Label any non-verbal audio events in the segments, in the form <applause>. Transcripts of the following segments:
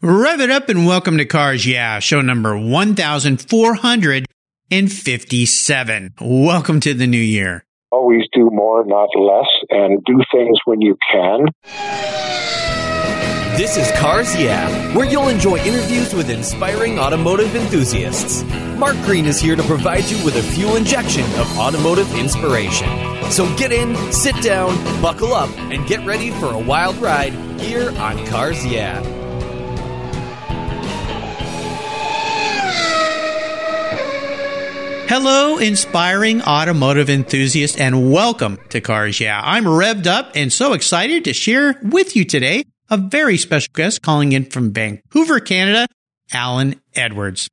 Rev it up and welcome to Cars Yeah, show number 1457. Welcome to the new year. Always do more, not less, and do things when you can. This is Cars Yeah, where you'll enjoy interviews with inspiring automotive enthusiasts. Mark Green is here to provide you with a fuel injection of automotive inspiration. So get in, sit down, buckle up, and get ready for a wild ride here on Cars Yeah. Hello, inspiring automotive enthusiasts, and welcome to Cars Yeah. I'm revved up and so excited to share with you today a very special guest calling in from Vancouver, Canada, Alan Edwards.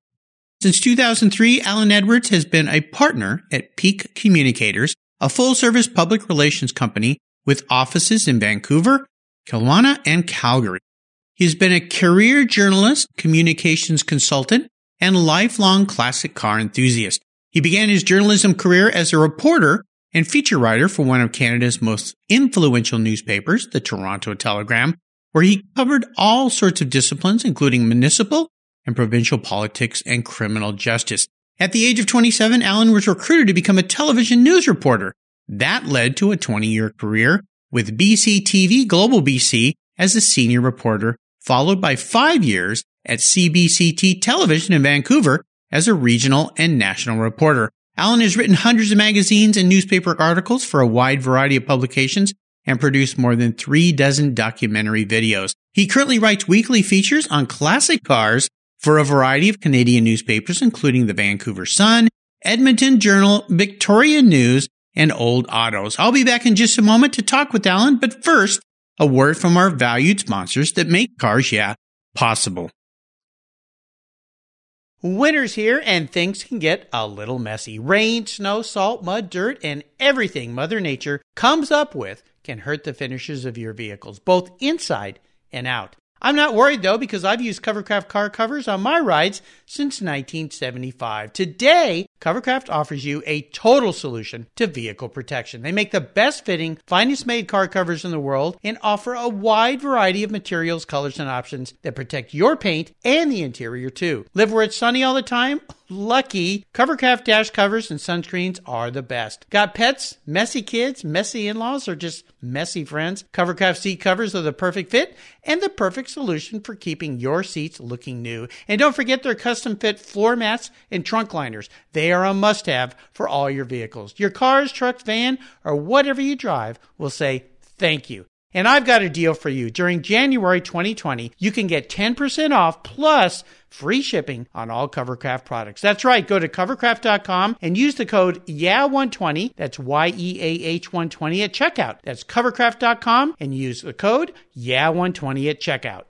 Since 2003, Alan Edwards has been a partner at Peak Communicators, a full service public relations company with offices in Vancouver, Kelowna, and Calgary. He's been a career journalist, communications consultant, and lifelong classic car enthusiast. He began his journalism career as a reporter and feature writer for one of Canada's most influential newspapers, the Toronto Telegram, where he covered all sorts of disciplines, including municipal and provincial politics and criminal justice. At the age of 27, Alan was recruited to become a television news reporter. That led to a 20 year career with BC TV Global BC as a senior reporter, followed by five years at CBCT Television in Vancouver as a regional and national reporter. Alan has written hundreds of magazines and newspaper articles for a wide variety of publications and produced more than three dozen documentary videos. He currently writes weekly features on classic cars for a variety of Canadian newspapers, including the Vancouver Sun, Edmonton Journal, Victoria News, and Old Autos. I'll be back in just a moment to talk with Alan, but first, a word from our valued sponsors that make Cars Yeah possible. Winter's here and things can get a little messy. Rain, snow, salt, mud, dirt, and everything Mother Nature comes up with can hurt the finishes of your vehicles, both inside and out. I'm not worried though because I've used Covercraft car covers on my rides since 1975. Today, Covercraft offers you a total solution to vehicle protection. They make the best fitting, finest made car covers in the world and offer a wide variety of materials, colors, and options that protect your paint and the interior too. Live where it's sunny all the time? <laughs> Lucky. Covercraft dash covers and sunscreens are the best. Got pets, messy kids, messy in laws, or just messy friends? Covercraft seat covers are the perfect fit and the perfect solution for keeping your seats looking new. And don't forget their custom fit floor mats and trunk liners. They are a must have for all your vehicles. Your cars, truck, van, or whatever you drive will say thank you. And I've got a deal for you. During January 2020, you can get 10% off plus free shipping on all Covercraft products. That's right. Go to covercraft.com and use the code YEAH120. That's Y E A H 120 at checkout. That's covercraft.com and use the code YEAH120 at checkout.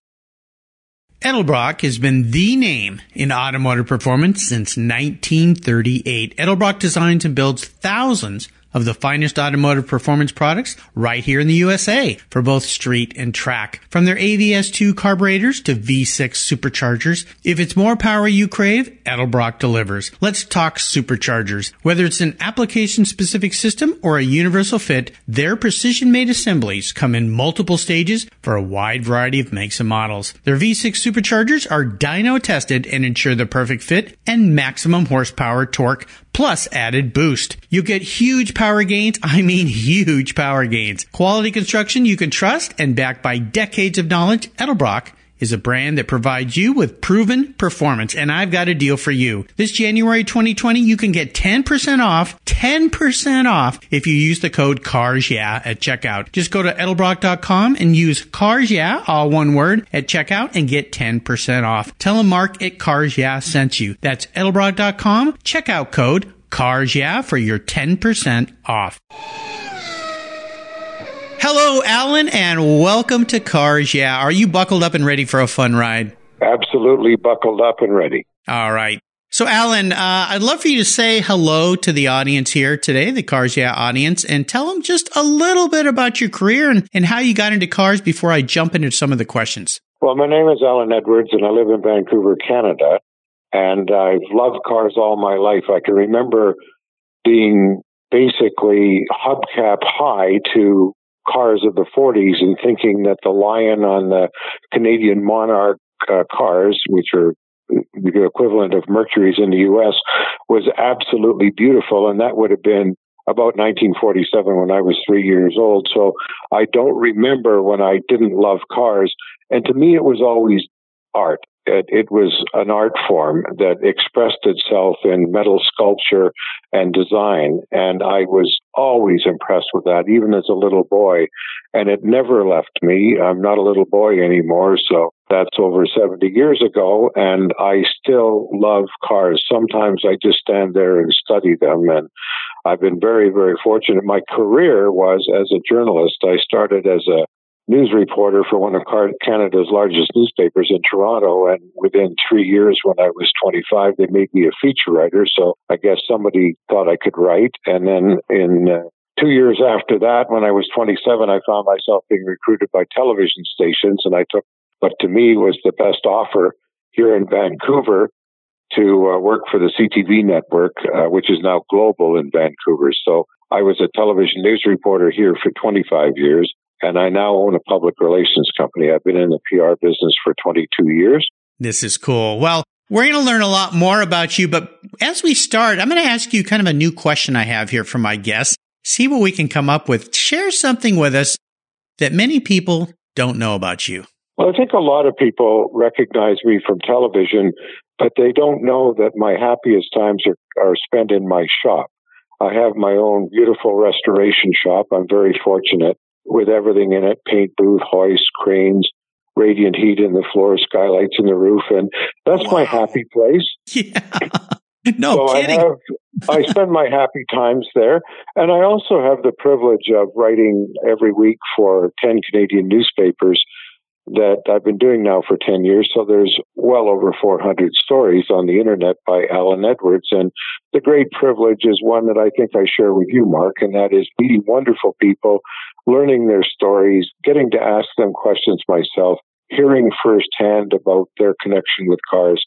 Edelbrock has been the name in automotive performance since 1938. Edelbrock designs and builds thousands of the finest automotive performance products right here in the USA for both street and track. From their AVS2 carburetors to V6 superchargers, if it's more power you crave, Edelbrock delivers. Let's talk superchargers. Whether it's an application specific system or a universal fit, their precision made assemblies come in multiple stages for a wide variety of makes and models. Their V6 superchargers are dyno tested and ensure the perfect fit and maximum horsepower torque plus added boost. You get huge power gains. I mean huge power gains. Quality construction you can trust and backed by decades of knowledge, Edelbrock is a brand that provides you with proven performance. And I've got a deal for you. This January 2020, you can get 10% off, 10% off if you use the code CARS yeah at checkout. Just go to edelbrock.com and use CARS yeah, all one word, at checkout and get 10% off. Tell them Mark at CARS yeah sent you. That's edelbrock.com, checkout code CARS yeah for your 10% off. Hello, Alan, and welcome to Cars Yeah. Are you buckled up and ready for a fun ride? Absolutely buckled up and ready. All right. So, Alan, uh, I'd love for you to say hello to the audience here today, the Cars Yeah audience, and tell them just a little bit about your career and, and how you got into cars before I jump into some of the questions. Well, my name is Alan Edwards, and I live in Vancouver, Canada. And I've loved cars all my life. I can remember being basically hubcap high to cars of the 40s and thinking that the lion on the Canadian Monarch uh, cars, which are the equivalent of Mercury's in the U.S., was absolutely beautiful, and that would have been about 1947 when I was three years old. So I don't remember when I didn't love cars. And to me, it was always art. It, it, was an art form that expressed itself in metal sculpture and design. And I was always impressed with that, even as a little boy. And it never left me. I'm not a little boy anymore. So that's over 70 years ago. And I still love cars. Sometimes I just stand there and study them. And I've been very, very fortunate. My career was as a journalist. I started as a news reporter for one of Canada's largest newspapers in Toronto. And within three years, when I was 25, they made me a feature writer. So I guess somebody thought I could write. And then in uh, two years after that, when I was 27, I found myself being recruited by television stations. And I took what to me was the best offer here in Vancouver to uh, work for the CTV network, uh, which is now global in Vancouver. So I was a television news reporter here for 25 years and I now own a public relations company. I've been in the PR business for 22 years. This is cool. Well, we're going to learn a lot more about you, but as we start, I'm going to ask you kind of a new question I have here for my guests. See what we can come up with. Share something with us that many people don't know about you. Well, I think a lot of people recognize me from television, but they don't know that my happiest times are, are spent in my shop. I have my own beautiful restoration shop. I'm very fortunate with everything in it paint booth, hoist, cranes, radiant heat in the floor, skylights in the roof. And that's wow. my happy place. <laughs> Yeah. no so kidding. I, have, I <laughs> spend my happy times there. And I also have the privilege of writing every week for 10 Canadian newspapers that I've been doing now for 10 years. So there's well over 400 stories on the internet by Alan Edwards. And the great privilege is one that I think I share with you, Mark, and that is meeting wonderful people, learning their stories, getting to ask them questions myself, hearing firsthand about their connection with cars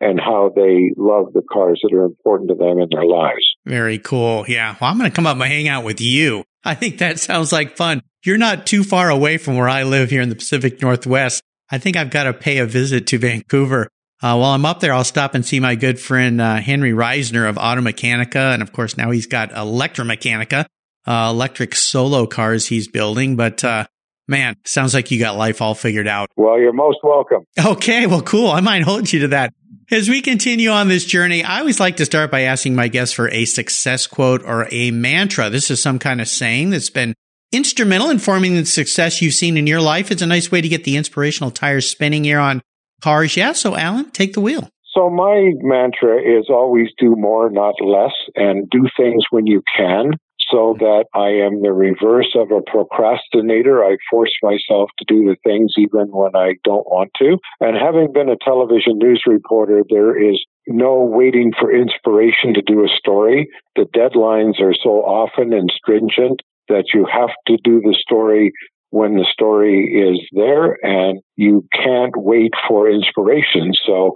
and how they love the cars that are important to them in their lives. Very cool. Yeah. Well, I'm going to come up and hang out with you. <laughs> I think that sounds like fun. You're not too far away from where I live here in the Pacific Northwest. I think I've got to pay a visit to Vancouver. Uh, while I'm up there, I'll stop and see my good friend uh, Henry Reisner of Intermeccanica, and of course now he's got Electrameccanica, uh, electric solo cars he's building. But uh, man, sounds like you got life all figured out. Well, you're most welcome. Okay, well, cool. I might hold you to that. As we continue on this journey, I always like to start by asking my guests for a success quote or a mantra. This is some kind of saying that's been instrumental in forming the success you've seen in your life. It's a nice way to get the inspirational tires spinning here on cars. Yeah. So, Alan, take the wheel. So, my mantra is always do more, not less, and do things when you can so that I am the reverse of a procrastinator. I force myself to do the things even when I don't want to. And having been a television news reporter, there is no waiting for inspiration to do a story. The deadlines are so often and stringent that you have to do the story when the story is there and you can't wait for inspiration. So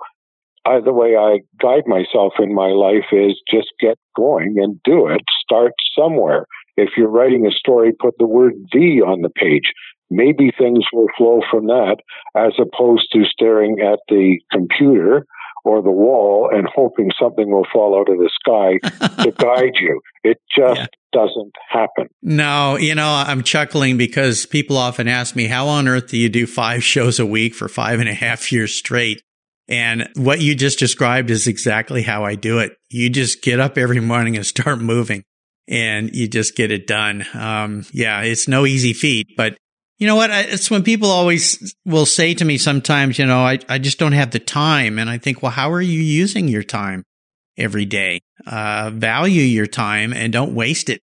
I, the way I guide myself in my life is just get going and do it. Start somewhere. If you're writing a story, put the word the on the page. Maybe things will flow from that as opposed to staring at the computer or the wall and hoping something will fall out of the sky <laughs> to guide you. It just yeah. doesn't happen. No, you know, I'm chuckling because people often ask me, how on earth do you do five <laughs> shows a week for five and a half years straight? And what you just described is exactly how I do it. You just get up every morning and start moving and you just get it done. Um, yeah, it's no easy feat, but you know what? It's when people always will say to me sometimes, you know, I, I just don't have the time. And I think, well, how are you using your time every day? Uh, value your time and don't waste it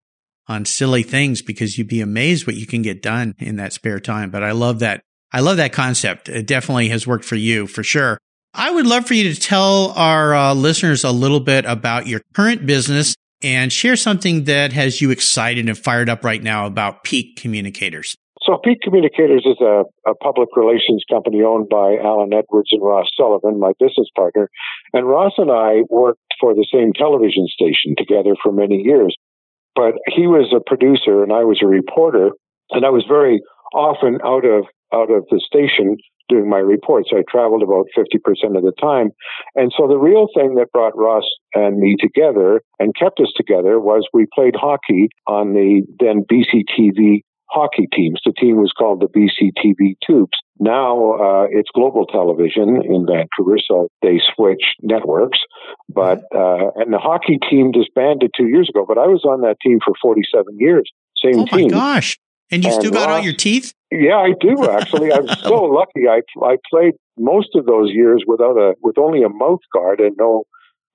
on silly things because you'd be amazed what you can get done in that spare time. But I love that. I love that concept. It definitely has worked for you for sure. I would love for you to tell our uh, listeners a little bit about your current business and share something that has you excited and fired up right now about Peak Communicators. So Peak Communicators is a, a, public relations company owned by Alan Edwards and Ross Sullivan, my business partner. And Ross and I worked for the same television station together for many years. But he was a producer and I was a reporter. And I was very often out of out of the station doing my reports. I traveled about 50% of the time. And so the real thing that brought Ross and me together and kept us together was we played hockey on the then BCTV hockey teams. The team was called the BCTV Tubes. Now uh, it's global television in Vancouver, so they switched networks. But uh, and the hockey team disbanded two years ago. But I was on that team for 47 years. Same team. Oh my gosh! And you and still got Ross, all your teeth? Yeah, I do actually. I'm <laughs> so lucky. I I played most of those years without a with only a mouth guard and no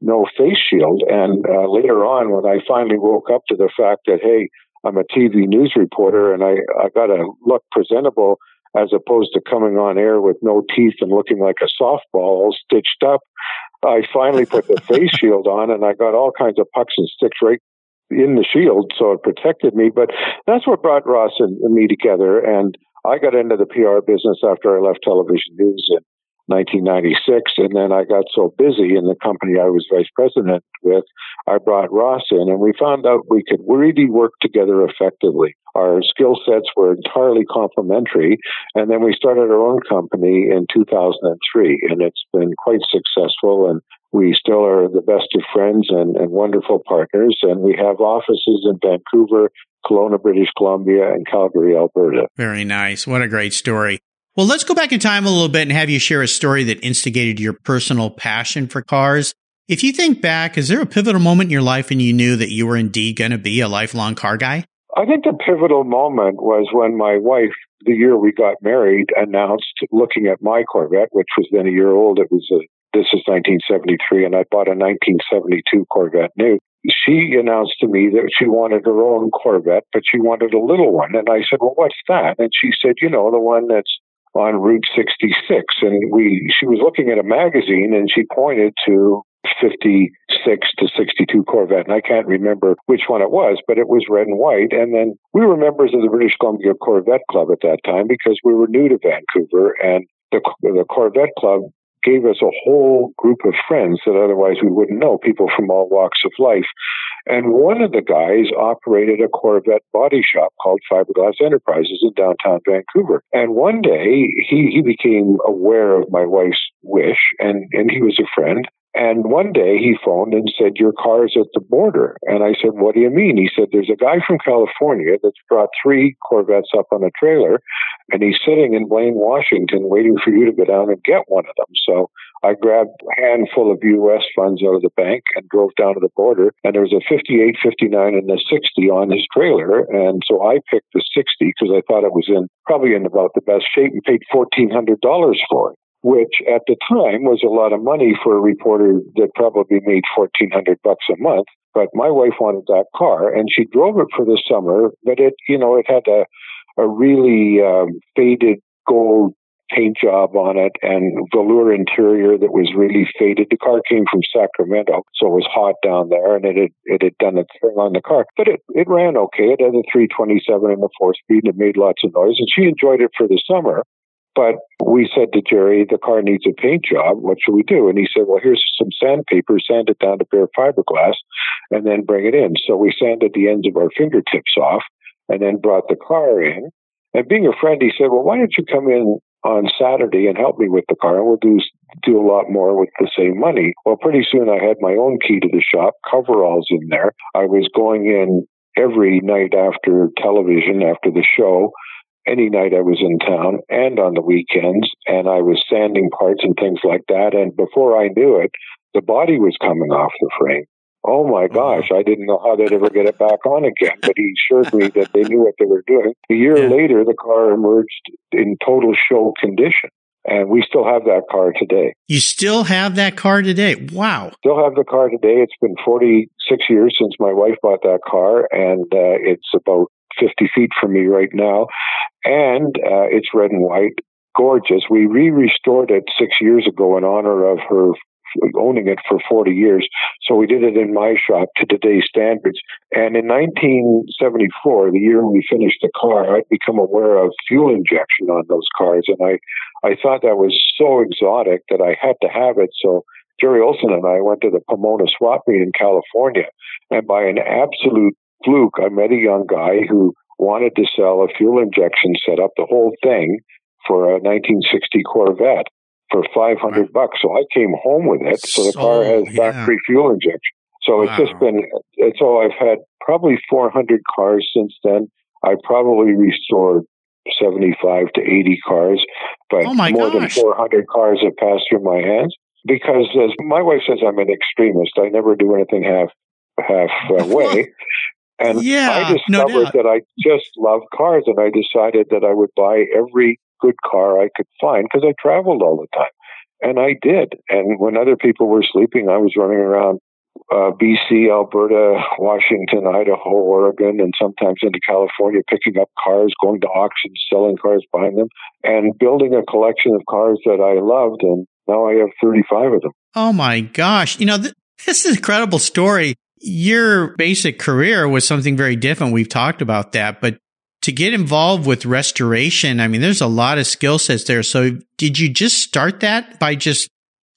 no face shield. And uh, later on, when I finally woke up to the fact that hey, I'm a TV news reporter and I I got to look presentable as opposed to coming on air with no teeth and looking like a softball all stitched up. I finally put the <laughs> face shield on and I got all kinds of pucks and sticks right in the shield, so it protected me. But that's what brought Ross and, me together. And I got into the PR business after I left television news in 1996. And then I got so busy in the company I was vice president with, I brought Ross in and we found out we could really work together effectively. Our skill sets were entirely complementary. And then we started our own company in 2003 and it's been quite successful. And we still are the best of friends and, and wonderful partners. And we have offices in Vancouver, Kelowna, British Columbia, and Calgary, Alberta. Very nice. What a great story. Well, let's go back in time a little bit and have you share a story that instigated your personal passion for cars. If you think back, is there a pivotal moment in your life when you knew that you were indeed going to be a lifelong car guy? I think the pivotal moment was when my wife, the year we got married, announced looking at my Corvette, which was then a year old. It was a, this is 1973, and I bought a 1972 Corvette new. She announced to me that she wanted her own Corvette, but she wanted a little one. And I said, Well, what's that? And she said, You know, the one that's on Route 66. And we, she was looking at a magazine and she pointed to 56 to 62 Corvette. And I can't remember which one it was, but it was red and white. And then we were members of the British Columbia Corvette Club at that time because we were new to Vancouver and the, the Corvette Club gave us a whole group of friends that otherwise we wouldn't know, people from all walks of life. And one of the guys operated a Corvette body shop called Fiberglass Enterprises in downtown Vancouver. And one day he, he became aware of my wife's wish and, and he was a friend. And one day he phoned and said, Your car's at the border. And I said, What do you mean? He said, There's a guy from California that's brought three Corvettes up on a trailer, and he's sitting in Blaine, Washington, waiting for you to go down and get one of them. So I grabbed a handful of U.S. funds out of the bank and drove down to the border. And there was a 58, 59, and a 60 on his trailer. And so I picked the 60 because I thought it was in probably in about the best shape and paid $1,400 for it which at the time was a lot of money for a reporter that probably made 1400 bucks a month but my wife wanted that car and she drove it for the summer but it you know it had a a really um, faded gold paint job on it and velour interior that was really faded. The car came from Sacramento, so it was hot down there, and it had it had done its thing on the car. But it it ran okay. It had a 327 and a four speed, and it made lots of noise, and she enjoyed it for the summer. But we said to Jerry, the car needs a paint job. What should we do? And he said, well, here's some sandpaper, sand it down to bare fiberglass, and then bring it in. So we sanded the ends of our fingertips off and then brought the car in. And being a friend, he said, well, why don't you come in on Saturday and help me with the car and we'll do do a lot more with the same money. Well, pretty soon I had my own key to the shop, coveralls in there. I was going in every night after television, after the show, any night I was in town and on the weekends, and I was sanding parts and things like that. And before I knew it, the body was coming off the frame. Oh my gosh, I didn't know how they'd ever get it back on again, but he assured me that they knew what they were doing. A year yeah. later, the car emerged in total show condition. And we still have that car today. You still have that car today? Wow. Still have the car today. It's been 46 years since my wife bought that car, and uh, it's about 50 feet from me right now. And uh, it's red and white, gorgeous. We re restored it six years ago in honor of her owning it for 40 years. So we did it in my shop to today's standards. And in 1974, the year we finished the car, I'd become aware of fuel injection on those cars. And I, I thought that was so exotic that I had to have it. So Jerry Olson and I went to the Pomona swap meet in California. And by an absolute fluke, I met a young guy who wanted to sell a fuel injection setup, the whole thing, for a 1960 Corvette for 500 bucks. So I came home with it. So the car has yeah. factory fuel injection. So it's just been, it's all I've had probably 400 cars since then. I probably restored 75 to 80 cars, but Oh more than 400 cars have passed through my hands because as my wife says, I'm an extremist. I never do anything half, half uh, <laughs> way. And Yeah, I discovered doubt. that I just love cars and I decided that I would buy every good car I could find because I traveled all the time. And I did. And when other people were sleeping, I was running around uh, BC, Alberta, <laughs> Washington, Idaho, Oregon, and sometimes into California, picking up cars, going to auctions, selling cars, buying them, and building a collection of cars that I loved. And now I have 35 of them. Oh my gosh. You know, th- this is an incredible story. Your basic career was something very different. We've talked about that, but to get involved with restoration, I mean, there's a lot of skill sets there. So did you just start that by just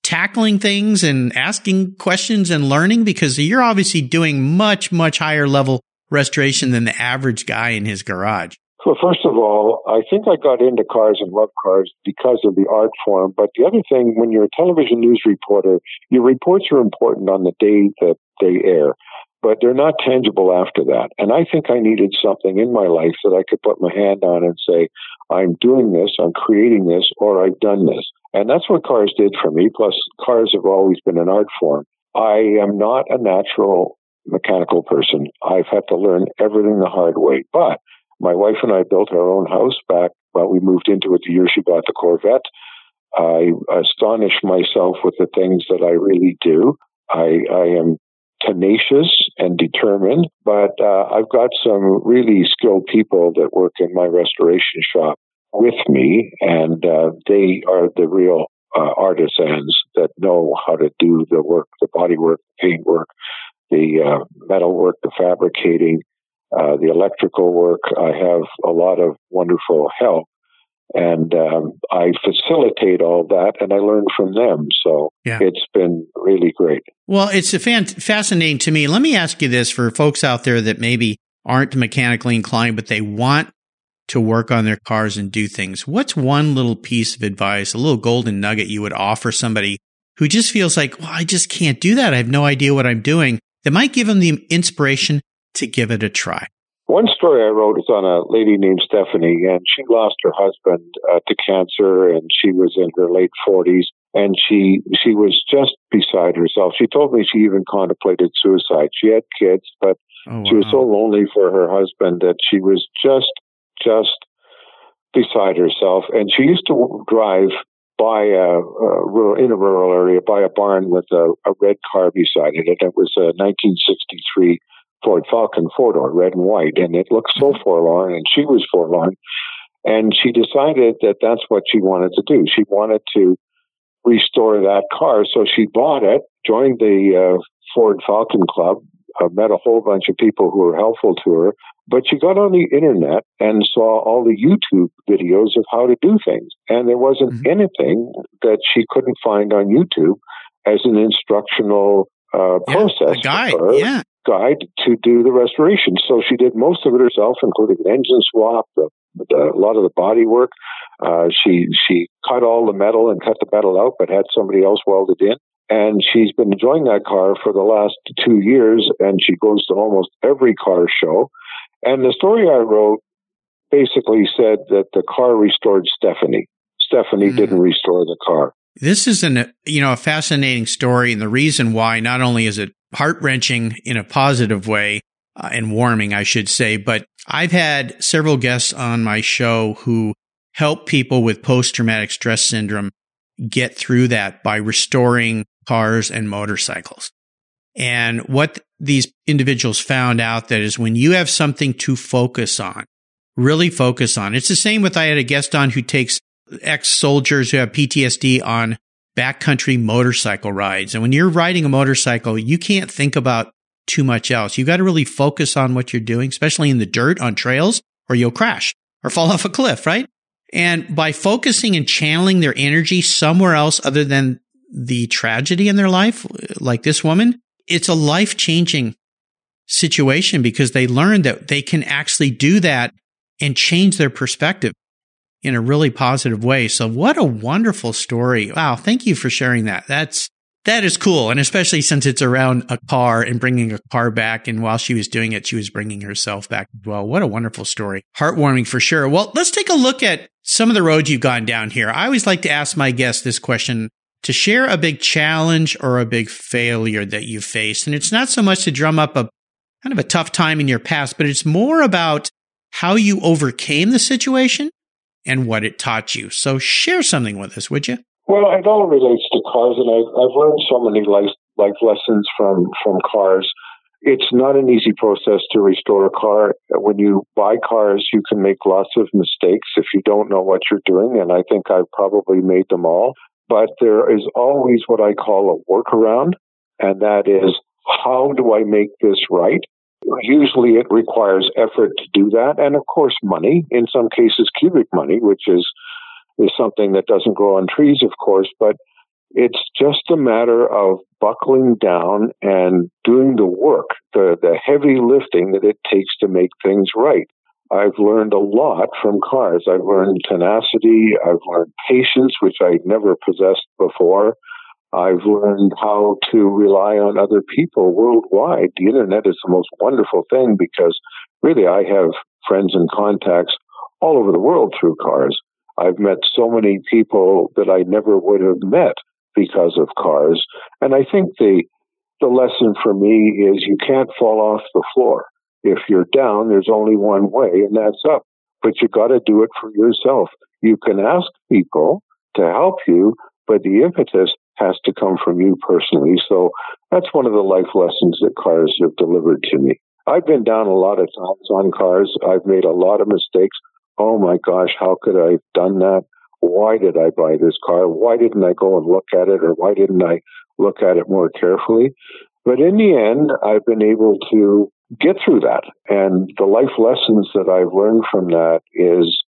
tackling things and asking questions and learning? Because you're obviously doing much, much higher level restoration than the average guy in his garage. Well, first of all, I think I got into cars and love cars because of the art form. But the other thing, when you're a television news reporter, your reports are important on the day that they air, but they're not tangible after that. And I think I needed something in my life that I could put my hand on and say, I'm doing this, I'm creating this, or I've done this. And that's what cars did for me. Plus, cars have always been an art form. I am not a natural mechanical person. I've had to learn everything the hard way. But my wife and I built our own house back when we moved into it the year she bought the Corvette. I astonish myself with the things that I really do. I, I am tenacious and determined, but uh, I've got some really skilled people that work in my restoration shop with me, and uh, they are the real uh, artisans that know how to do the work, the body work, the paint work, the uh, metal work, the fabricating, uh, the electrical work. I have a lot of wonderful help, and um, I facilitate all that, and I learn from them. So Yeah. it's been really great. Well, it's a fan- fascinating to me. Let me ask you this for folks out there that maybe aren't mechanically inclined, but they want to work on their cars and do things. What's one little piece of advice, a little golden nugget you would offer somebody who just feels like, well, I just can't do that. I have no idea what I'm doing that might give them the inspiration to give it a try. One story I wrote is on a lady named Stephanie, and she lost her husband uh, to cancer, and she was in her late forties, and she she was just beside herself. She told me she even contemplated suicide. She had kids, but Oh, she was so lonely for her husband that she was just just beside herself. And she used to drive by a, a rural, in a rural area by a barn with a, a red car beside it, and it was a 1963 Ford Falcon four door, red and white, and it looked so forlorn, and she was forlorn. And she decided that that's what she wanted to do. She wanted to restore that car, so she bought it, joined the uh, Ford Falcon Club, uh, met a whole bunch of people who were helpful to her. But she got on the internet and saw all the YouTube videos of how to do things. And there wasn't Mhm. anything that she couldn't find on YouTube as an instructional uh, Yeah, process a guide. for her Yeah. Guide to do the restoration. So she did most of it herself, including an engine swap, the, the, a lot of the body work. Uh, she she cut all the metal and cut the metal out, but had somebody else welded in. And she's been enjoying that car for the last two years, and she goes to almost every car show. And the story I wrote basically said that the car restored Stephanie. Stephanie Mm. didn't restore the car. This is an you know a fascinating story, and the reason why not only is it heart wrenching in a positive way uh, and warming, I should say, but I've had several guests on my show who help people with post traumatic stress syndrome get through that by restoring cars and motorcycles. And what these individuals found out that is when you have something to focus on, really focus on. It's the same with I had a guest on who takes ex soldiers who have PTSD on backcountry motorcycle rides. And when you're riding a motorcycle, you can't think about too much else. You got to really focus on what you're doing, especially in the dirt on trails, or you'll crash or fall <laughs> off a cliff, right? And by focusing and channeling their energy somewhere else other than the tragedy in their life, like this woman, it's a life changing situation because they learn that they can actually do that and change their perspective. In a really positive way. So what a wonderful story. Wow. Thank you for sharing that. That's, that is cool. And especially since it's around a car and bringing a car back. And while she was doing it, she was bringing herself back as well. What a wonderful story. Heartwarming for sure. Well, let's take a look at some of the roads you've gone down here. I always like to ask my guests this question to share a big challenge or a big failure that you faced. And it's not so much to drum up a kind of a tough time in your past, but it's more about how you overcame the situation and what it taught you. So share something with us, would you? Well, it all relates to cars, and I've, I've learned so many life, life lessons from, from cars. It's not an easy process to restore a car. When you buy cars, you can make lots of mistakes if you don't know what you're doing, and I think I've probably made them all. But there is always what I call a workaround, and that is how do I make this right? Usually it requires effort to do that, and of course, money, in some cases, cubic money, which is is something that doesn't grow on trees, of course, but it's just a matter of buckling down and doing the work, the, the heavy lifting that it takes to make things right. I've learned a lot from cars. I've learned tenacity. I've learned patience, which I never possessed before. I've learned how to rely on other people worldwide. The internet is the most wonderful thing because really I have friends and contacts all over the world through cars. I've met so many people that I never would have met because of cars. And I think the the lesson for me is you can't fall off the floor. If you're down, there's only one way, and that's up. But you got to do it for yourself. You can ask people to help you, but the impetus has to come from you personally. So that's one of the life lessons that cars have delivered to me. I've been down a lot of times on cars. I've made a lot of mistakes oh my gosh, how could I have done that? Why did I buy this car? Why didn't I go and look at it or why didn't I look at it more carefully? But in the end, I've been able to get through that. And the life lessons that I've learned from that is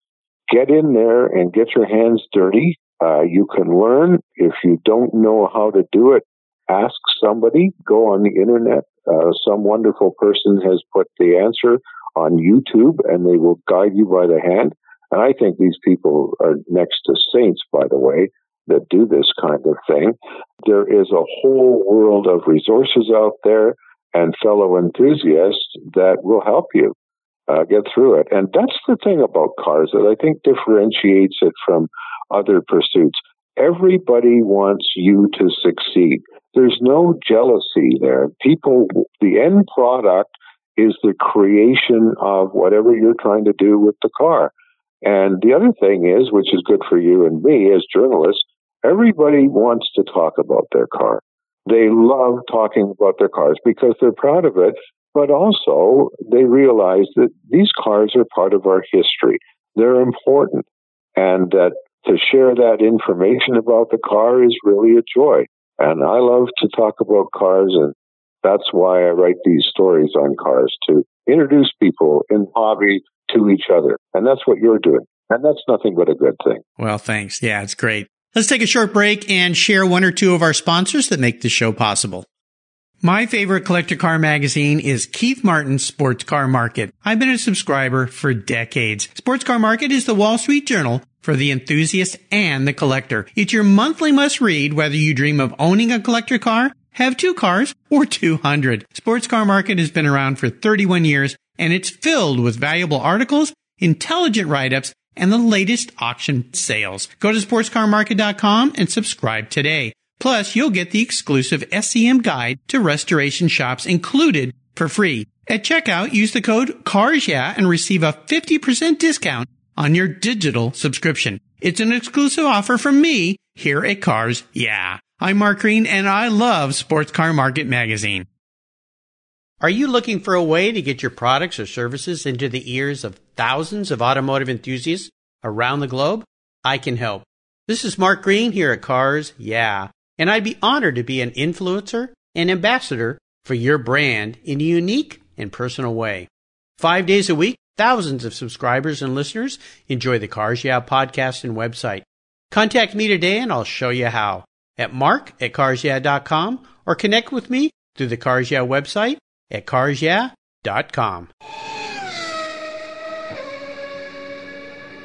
get in there and get your hands dirty. Uh, you can learn. If you don't know how to do it, ask somebody. Go on the internet. Uh, some wonderful person has put the answer on YouTube and they will guide you by the hand. And I think these people are next to saints, by the way, that do this kind of thing. There is a whole world of resources out there and fellow enthusiasts that will help you uh, get through it. And that's the thing about cars that I think differentiates it from other pursuits. Everybody wants you to succeed. There's no jealousy there. People, the end product is the creation of whatever you're trying to do with the car. And the other thing is, which is good for you and me as journalists, everybody wants to talk about their car. They love talking about their cars because they're proud of it, but also they realize that these cars are part of our history. They're important. And that to share that information about the car is really a joy. And I love to talk about cars and that's why I write these stories on cars to introduce people in hobby to each other. And that's what you're doing. And that's nothing but a good thing. Well, thanks. Yeah, it's great. Let's take a short break and share one or two of our sponsors that make the show possible. My favorite collector car magazine is Keith Martin's Sports Car Market. I've been a subscriber for decades. Sports Car Market is the Wall Street Journal for the enthusiast and the collector. It's your monthly must read whether you dream of owning a collector car have two cars or 200. Sports Car Market has been around for 31 years and it's filled with valuable articles, intelligent write-ups, and the latest auction sales. Go to sportscarmarket.com and subscribe today. Plus, you'll get the exclusive SCM guide to restoration shops included for free. At checkout, use the code CARSYEAH and receive a 50% discount on your digital subscription. It's an exclusive offer from me here at Cars Yeah. I'm Mark Green and I love Sports Car Market Magazine. Are you looking for a way to get your products or services into the ears of thousands of automotive enthusiasts around the globe? I can help. This is Mark Green here at Cars Yeah, and I'd be honored to be an influencer and ambassador for your brand in a unique and personal way. Five days a week, thousands of subscribers and listeners enjoy the Cars Yeah podcast and website. Contact me today and I'll show you how at mark at carsyeah.com or connect with me through the Cars Yeah website at carsyeah.com.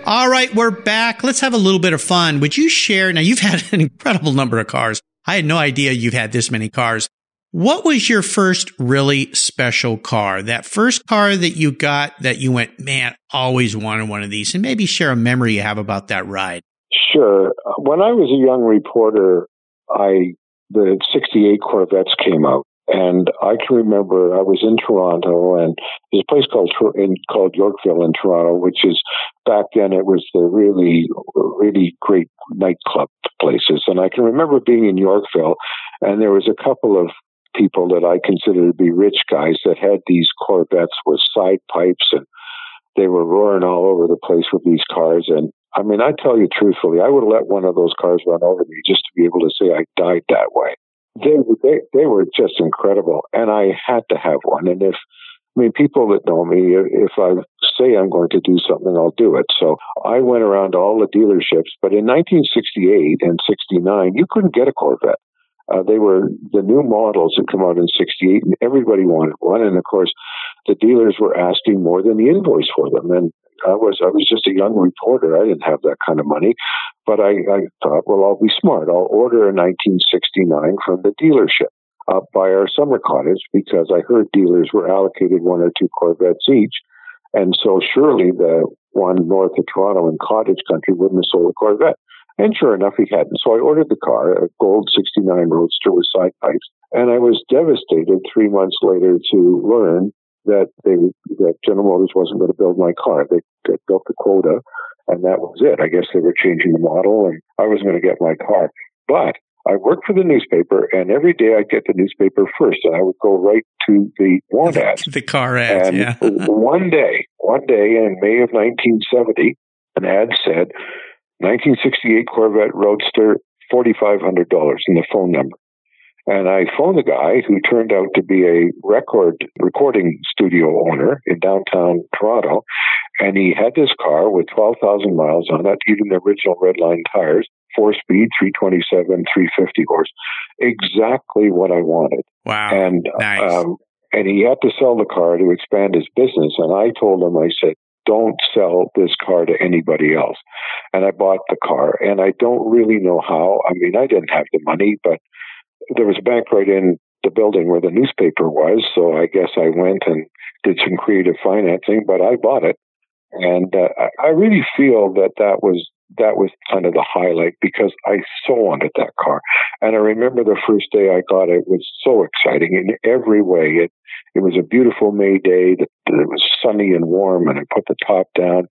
All right, we're back. Let's have a little bit of fun. Would you share? Now, you've <laughs> had an incredible number of cars. I had no idea you've had this many cars. What was your first really special car? That first car that you got that you went, man, always wanted one of these, and maybe share a memory you have about that ride. Sure. When I was a young reporter, I the 68 Corvettes came out and I can remember I was in Toronto, and there's a place called in, called Yorkville in Toronto, which is back then it was the really really great nightclub places. And I can remember being in Yorkville, and there was a couple of people that I consider to be rich guys that had these Corvettes with side pipes, and they were roaring all over the place with these cars. And I mean, I tell you truthfully, I would have let one of those cars run over me just to be able to say I died that way they they they were just incredible, and I had to have one. And if I mean, people that know me, if I say I'm going to do something, I'll do it. So I went around all the dealerships. But in 1968 and 69, you couldn't get a Corvette. Uh, they were the new models that come out in 68, and everybody wanted one. And of course, the dealers were asking more than the invoice for them. And I was I was just a young reporter. I didn't have that kind of money, but I, I thought, well, I'll be smart. I'll order a 1969 from the dealership up by our summer cottage because I heard dealers were allocated one or two Corvettes each, and so surely the one north of Toronto in Cottage Country wouldn't have sold a Corvette. And sure enough, he hadn't. So I ordered the car, a gold 69 Roadster with side pipes. And I was devastated three months later to learn that they that General Motors wasn't going to build my car. They, they built the quota, and that was it. I guess they were changing the model, and I wasn't going to get my car. But I worked for the newspaper, and every day I'd get the newspaper first, and I would go right to the want ads. <laughs> the car ads, and yeah. <laughs> one day, one day in May of 1970, an ad said, 1968 Corvette Roadster, $4,500 in the phone number. And I phoned the guy who turned out to be a record recording studio owner in downtown Toronto. And he had this car with 12,000 miles on it, even the original Redline tires, four speed, 327, 350 horse. Exactly what I wanted. Wow. And, nice. um, and he had to sell the car to expand his business. And I told him, I said, don't sell this car to anybody else. And I bought the car and I don't really know how. I mean, I didn't have the money, but there was a bank right in the building where the newspaper was. So I guess I went and did some creative financing, but I bought it. And uh, I really feel that that was that was kind of the highlight because I so wanted that car. And I remember the first day I got it, was so exciting in every way. It it was a beautiful May day. It was sunny and warm, and I put the top down,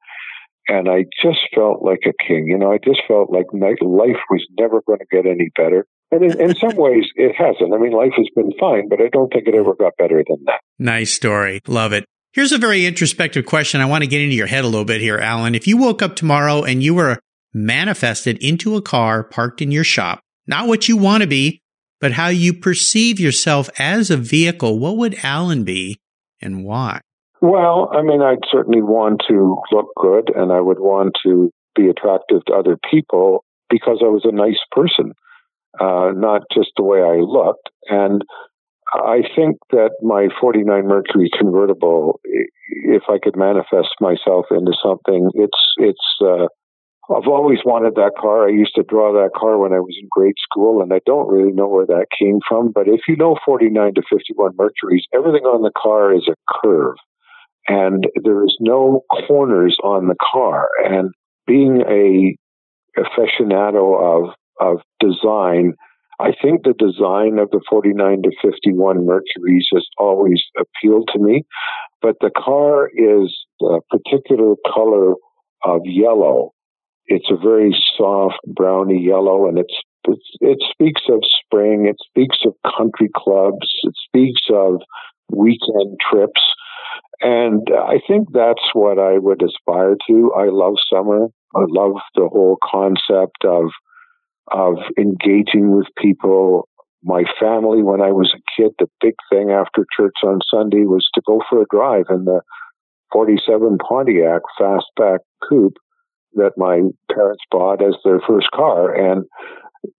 and I just felt like a king. You know, I just felt like life was never going to get any better. And in, in, some <laughs> ways, it hasn't. I mean, life has been fine, but I don't think it ever got better than that. Nice story. Love it. Here's a very introspective question. I want to get into your head a little bit here, Alan. If you woke up tomorrow and you were manifested into a car parked in your shop, not what you want to be, but how you perceive yourself as a vehicle, what would Alan be and why? Well, I mean, I'd certainly want to look good and I would want to be attractive to other people because I was a nice person uh, not just the way I looked. And I think that my 49 Mercury convertible, if I could manifest myself into something, it's it's. Uh, I've always wanted that car. I used to draw that car when I was in grade school, and I don't really know where that came from. But if you know 49 to 51 Mercuries, everything on the car is a curve, and there is no corners on the car. And being a aficionado of of design. I think the design of the 49 to 51 Mercuries has always appealed to me, but the car is a particular color of yellow. It's a very soft browny yellow, and it's, it's it speaks of spring. It speaks of country clubs. It speaks of weekend trips. And I think that's what I would aspire to. I love summer. I love the whole concept of of engaging with people. My family, when I was a kid, the big thing after church on Sunday was to go for a drive in the 47 Pontiac fastback coupe that my parents bought as their first car. And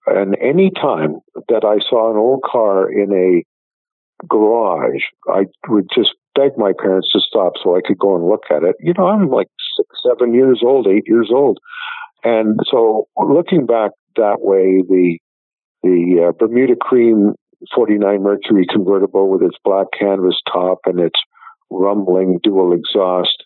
and any time that I saw an old car in a garage, I would just beg my parents to stop so I could go and look at it. You know, I'm like six, seven years old, eight years old. And so looking back that way, the the uh, Bermuda Cream 49 Mercury convertible with its black canvas top and its rumbling dual exhaust.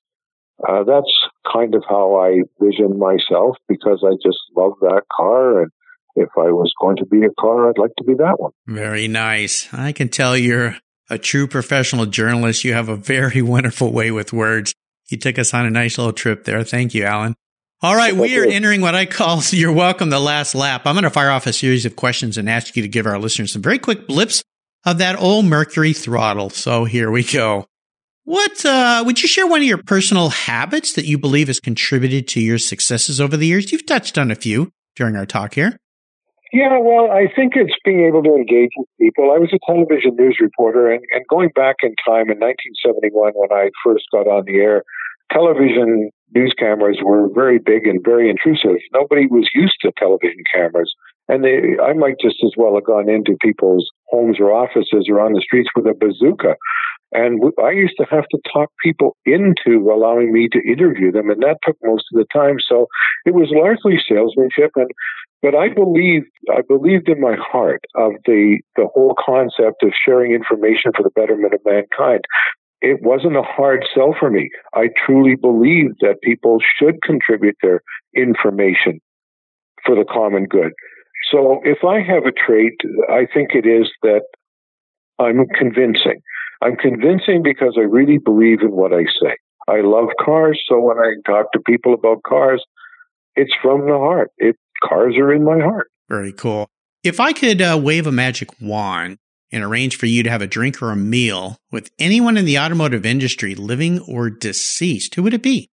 Uh, that's kind of how I vision myself because I just love that car. And if I was going to be a car, I'd like to be that one. Very nice. I can tell you're a true professional journalist. You have a very <laughs> wonderful way with words. You took us on a nice little trip there. Thank you, Alan. All right, we are entering what I call <laughs> you're welcome the last lap. I'm going to fire off a series of questions and ask you to give our listeners some very quick blips of that old Mercury throttle. So here we go. What uh, would you share one of your personal habits that you believe has contributed to your successes over the years? You've touched on a few during our talk here. Yeah, well, I think it's being able to engage with people. I was a television news reporter, and, and going back in time in 1971 when I first got on the air, television news cameras were very big and very intrusive. Nobody was used to television cameras. And they, I might just as well have gone into people's homes or offices or on the streets with a bazooka. And I used to have to talk people into allowing me to interview them, and that took most of the time. So it was largely salesmanship, and but I believed I believed in my heart of the the whole concept of sharing information for the betterment of mankind it wasn't a hard sell for me. I truly believed that people should contribute their information for the common good. So if I have a trait, I think it is that I'm convincing. I'm convincing because I really believe in what I say. I love cars, so when I talk to people about cars, it's from the heart. It cars are in my heart. Very cool. If I could uh, wave a magic wand and arrange for you to have a drink or a meal with anyone in the automotive industry, living or deceased, who would it be?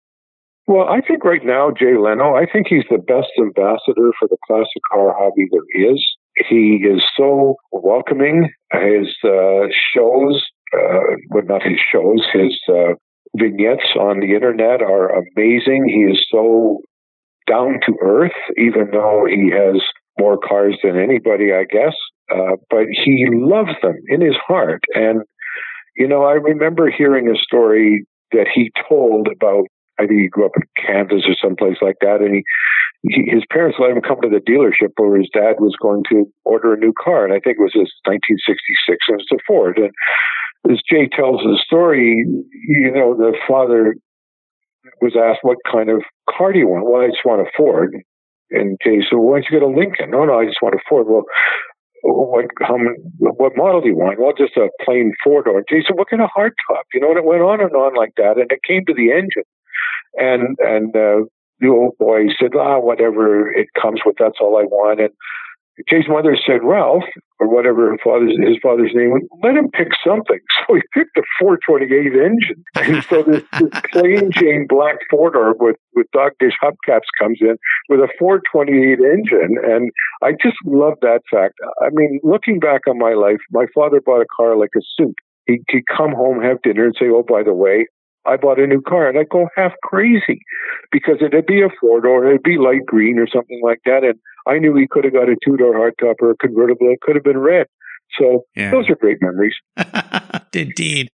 Well, I think right now, Jay Leno, I think he's the best ambassador for the classic car hobby there is. He is so welcoming. His uh, shows, uh, well, not his shows, his uh, vignettes on the internet are amazing. He is so down to earth, even though he has more cars than anybody, I guess. Uh, but he loves them in his heart. And, you know, I remember hearing a story that he told about, I think he grew up in Kansas or someplace like that. And he, he, his parents let him come to the dealership where his dad was going to order a new car. And I think it was this 1966 and it's a Ford. And as Jay tells the story, you know, the father was asked, what kind of car do you want? Well, I just want a Ford. And Jay said, well, why don't you get a Lincoln? No, no, I just want a Ford. Well, what how what model do you want? Well, just a plain four door. He said, what kind of hardtop? You know, and it went on and on like that, and it came to the engine, and and uh, the old boy said, ah, whatever it comes with, that's all I want. And Jay's mother said, Ralph, or whatever his father's, his father's name let him pick something. <laughs> So he picked a 428 engine. And so this, this plain Jane black four door with, with dog dish hubcaps comes in with a 428 engine. And I just love that fact. I mean, looking back on my life, my father bought a car like a suit. He'd, he'd come home, have dinner, and say, Oh, by the way, I bought a new car and I'd go half crazy because it'd be a four door, it'd be light green or something like that. And I knew he could have got a two door hardtop or a convertible. It could have been red. So yeah. those are great memories. <laughs> Indeed.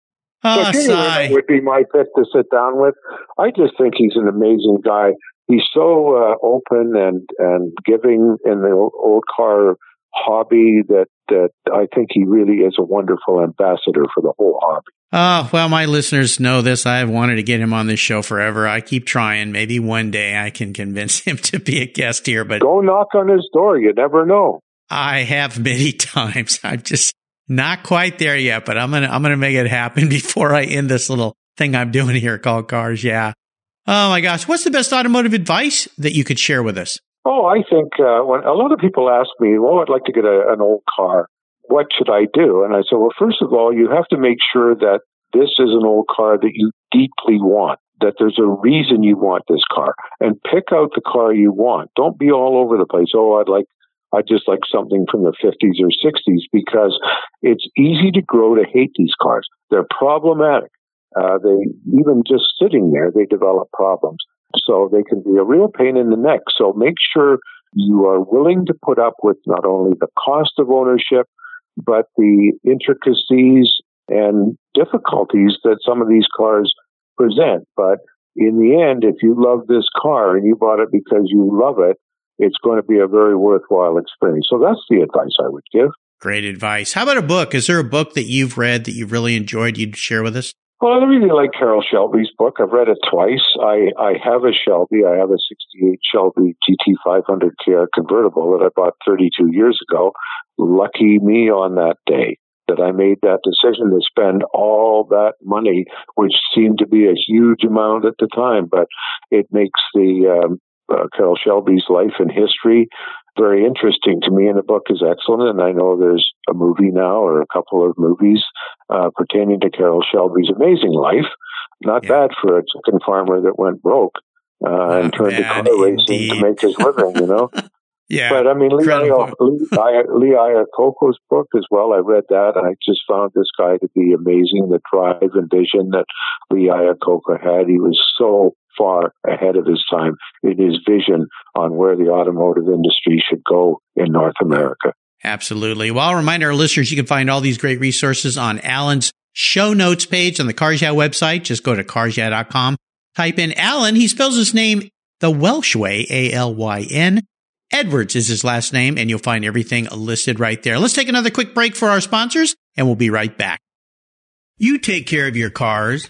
Oh, so would be my pick to sit down with. I just think he's an amazing guy. He's so uh, open and and giving in the old car hobby that that I think he really is a wonderful ambassador for the whole hobby. Oh, well, my listeners know this. I've wanted to get him on this show forever. I keep trying. Maybe one day I can convince <laughs> him to be a guest here, but go knock on his door. You never know. I have many <laughs> times. I'm just not quite there yet, but I'm to, I'm going to make it happen <laughs> before I end this little thing I'm doing here called cars. Yeah. Oh my gosh. What's the best automotive advice that you could share with us? Oh, I think uh, when a lot of people ask me, well, I'd like to get a, an old car. What should I do? And I said, well, first of all, you have to make sure that this is an old car that you deeply want, that there's a reason you want this car, and pick out the car you want. Don't be all over the place. Oh, I'd like, I just like something from the 50s or 60s because it's easy to grow to hate these cars. They're problematic. Uh, they even just sitting there, they develop problems. So they can be a real pain in the neck. So make sure you are willing to put up with not only the cost of ownership, but the intricacies and difficulties that some of these cars present. But in the end, if you love this car and you bought it because you love it, it's going to be a very worthwhile experience. So that's the advice I would give. Great advice. How about a book? Is there a book that you've read that you've really enjoyed you'd share with us? Well, I really like Carroll Shelby's book. I've read it twice. I, I have a Shelby. I have a 68 Shelby GT500 KR convertible that I bought 32 years ago. Lucky me on that day that I made that decision to spend all that money, which seemed to be a huge amount at the time, but it makes the um, uh, Carroll Shelby's life and history very interesting to me. And the book is excellent. And I know there's a movie now or a couple of movies uh, pertaining to Carroll Shelby's amazing life. Not yeah. bad for a chicken farmer that went broke uh, and turned to car racing to make his living, you know? <laughs> Yeah. But I mean, Lee, Lee, Lee Iacocca's book as well. I read that. And I just found this guy to be amazing. The drive and vision that Lee Iacocca had. He was so far ahead of his time in his vision on where the automotive industry should go in North America. Absolutely. Well, I'll remind our listeners you can find all these great resources on Alan's show notes page on the Cars Yeah website. Just go to carsyeah.com. Type in Alan. He spells his name the Welsh way, A L Y N. Edwards is his last name, and you'll find everything listed right there. Let's take another quick break for our sponsors, and we'll be right back. You take care of your cars,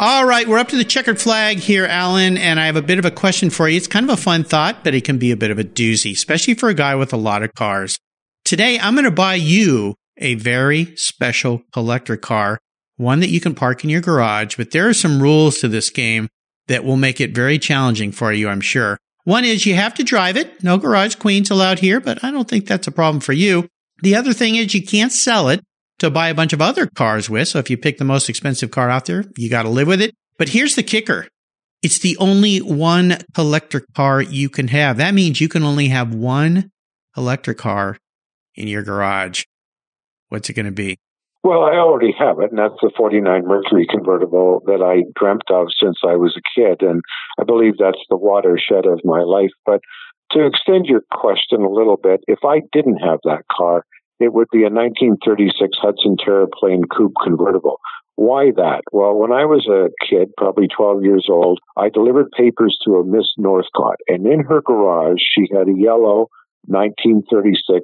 All right, we're up to the checkered flag here, Alan, and I have a bit of a question for you. It's kind of a fun thought, but it can be a bit of a doozy, especially for a guy with a lot of cars. Today, I'm going to buy you a very special collector car, one that you can park in your garage, but there are some rules to this game that will make it very challenging for you, I'm sure. One is you have to drive it. No garage queens allowed here, but I don't think that's a problem for you. The other thing is you can't sell it to buy a bunch of other cars with. So if you pick the most expensive car out there, you got to live with it. But here's the kicker. It's the only one electric car you can have. That means you can only have one electric car in your garage. What's it going to be? Well, I already have it, and that's the 49 Mercury convertible that I dreamt of since I was a kid. And I believe that's the watershed of my life. But to extend your question a little bit, if I didn't have that car, it would be a 1936 Hudson Terraplane Coupe convertible. Why that? Well, when I was a kid, probably 12 years old, I delivered papers to a Miss Northcott, and in her garage, she had a yellow 1936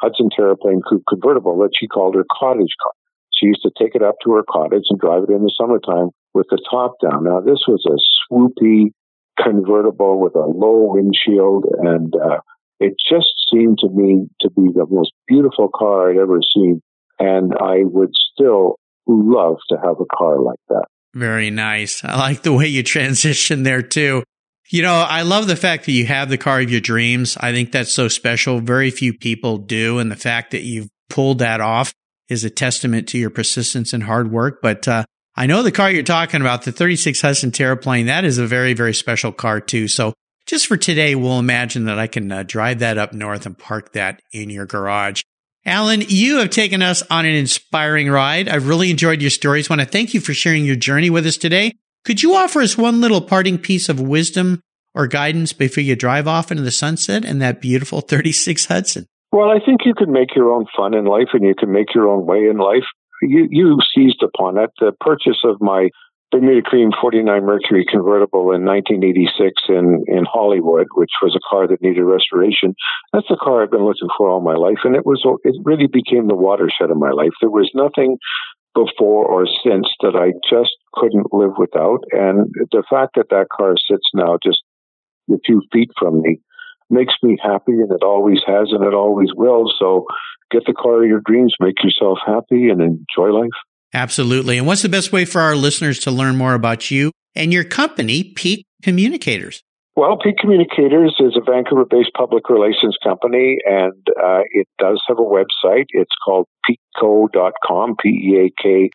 Hudson Terraplane Coupe convertible that she called her cottage car. She used to take it up to her cottage and drive it in the summertime with the top down. Now, this was a swoopy convertible with a low windshield, and uh, it just seemed to me to be the most beautiful car I'd ever seen. And I would still love to have a car like that. Very nice. I like the way you transition there too. You know, I love the fact that you have the car of your dreams. I think that's so special. Very few people do. And the fact that you've pulled that off is a testament to your persistence and hard work. But, uh, I know the car you're talking about, the 36 Hudson Terraplane, that is a very, very special car too. So just for today, we'll imagine that I can uh, drive that up north and park that in your garage. Alan, you have taken us on an inspiring ride. I've really enjoyed your stories. I want to thank you for sharing your journey with us today. Could you offer us one little parting piece of wisdom or guidance before you drive off into the sunset and that beautiful 36 Hudson? Well, I think you can make your own fun in life and you can make your own way in life. You, you seized upon it. The purchase of my Bermuda Cream 49 Mercury convertible in 1986 in, in Hollywood, which was a car that needed restoration. That's the car I've been looking for all my life. And it was, it really became the watershed of my life. There was nothing before or since that I just couldn't live without. And the fact that that car sits now just a few feet from me makes me happy and it always has and it always will. So get the car of your dreams, make yourself happy and enjoy life. Absolutely. And what's the best way for our listeners to learn more about you and your company, Peak Communicators? Well, Peak Communicators is a Vancouver based public relations company and uh, it does have a website. It's called peakco.com, P E A K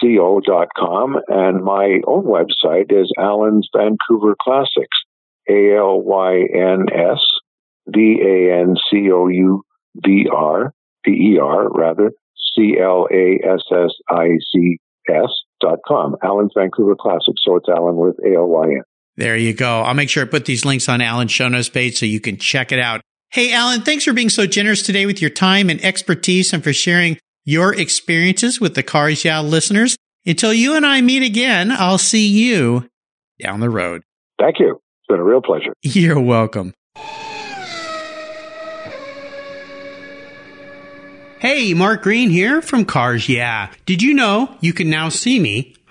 C O.com. And my own website is Alyn's Vancouver Classics, A L Y N S V A N C O U V R, P E R, rather, C L A S S I C S dot com. Alyn's Vancouver Classics. So it's Allen with A L Y N. There you go. I'll make sure I put these links on Alan's show notes page so you can check it out. Hey, Alan, thanks for being so generous today with your time and expertise and for sharing your experiences with the Cars Yeah listeners. Until you and I meet again, I'll see you down the road. Thank you. It's been a real pleasure. You're welcome. Hey, Mark Green here from Cars Yeah. Did you know you can now see me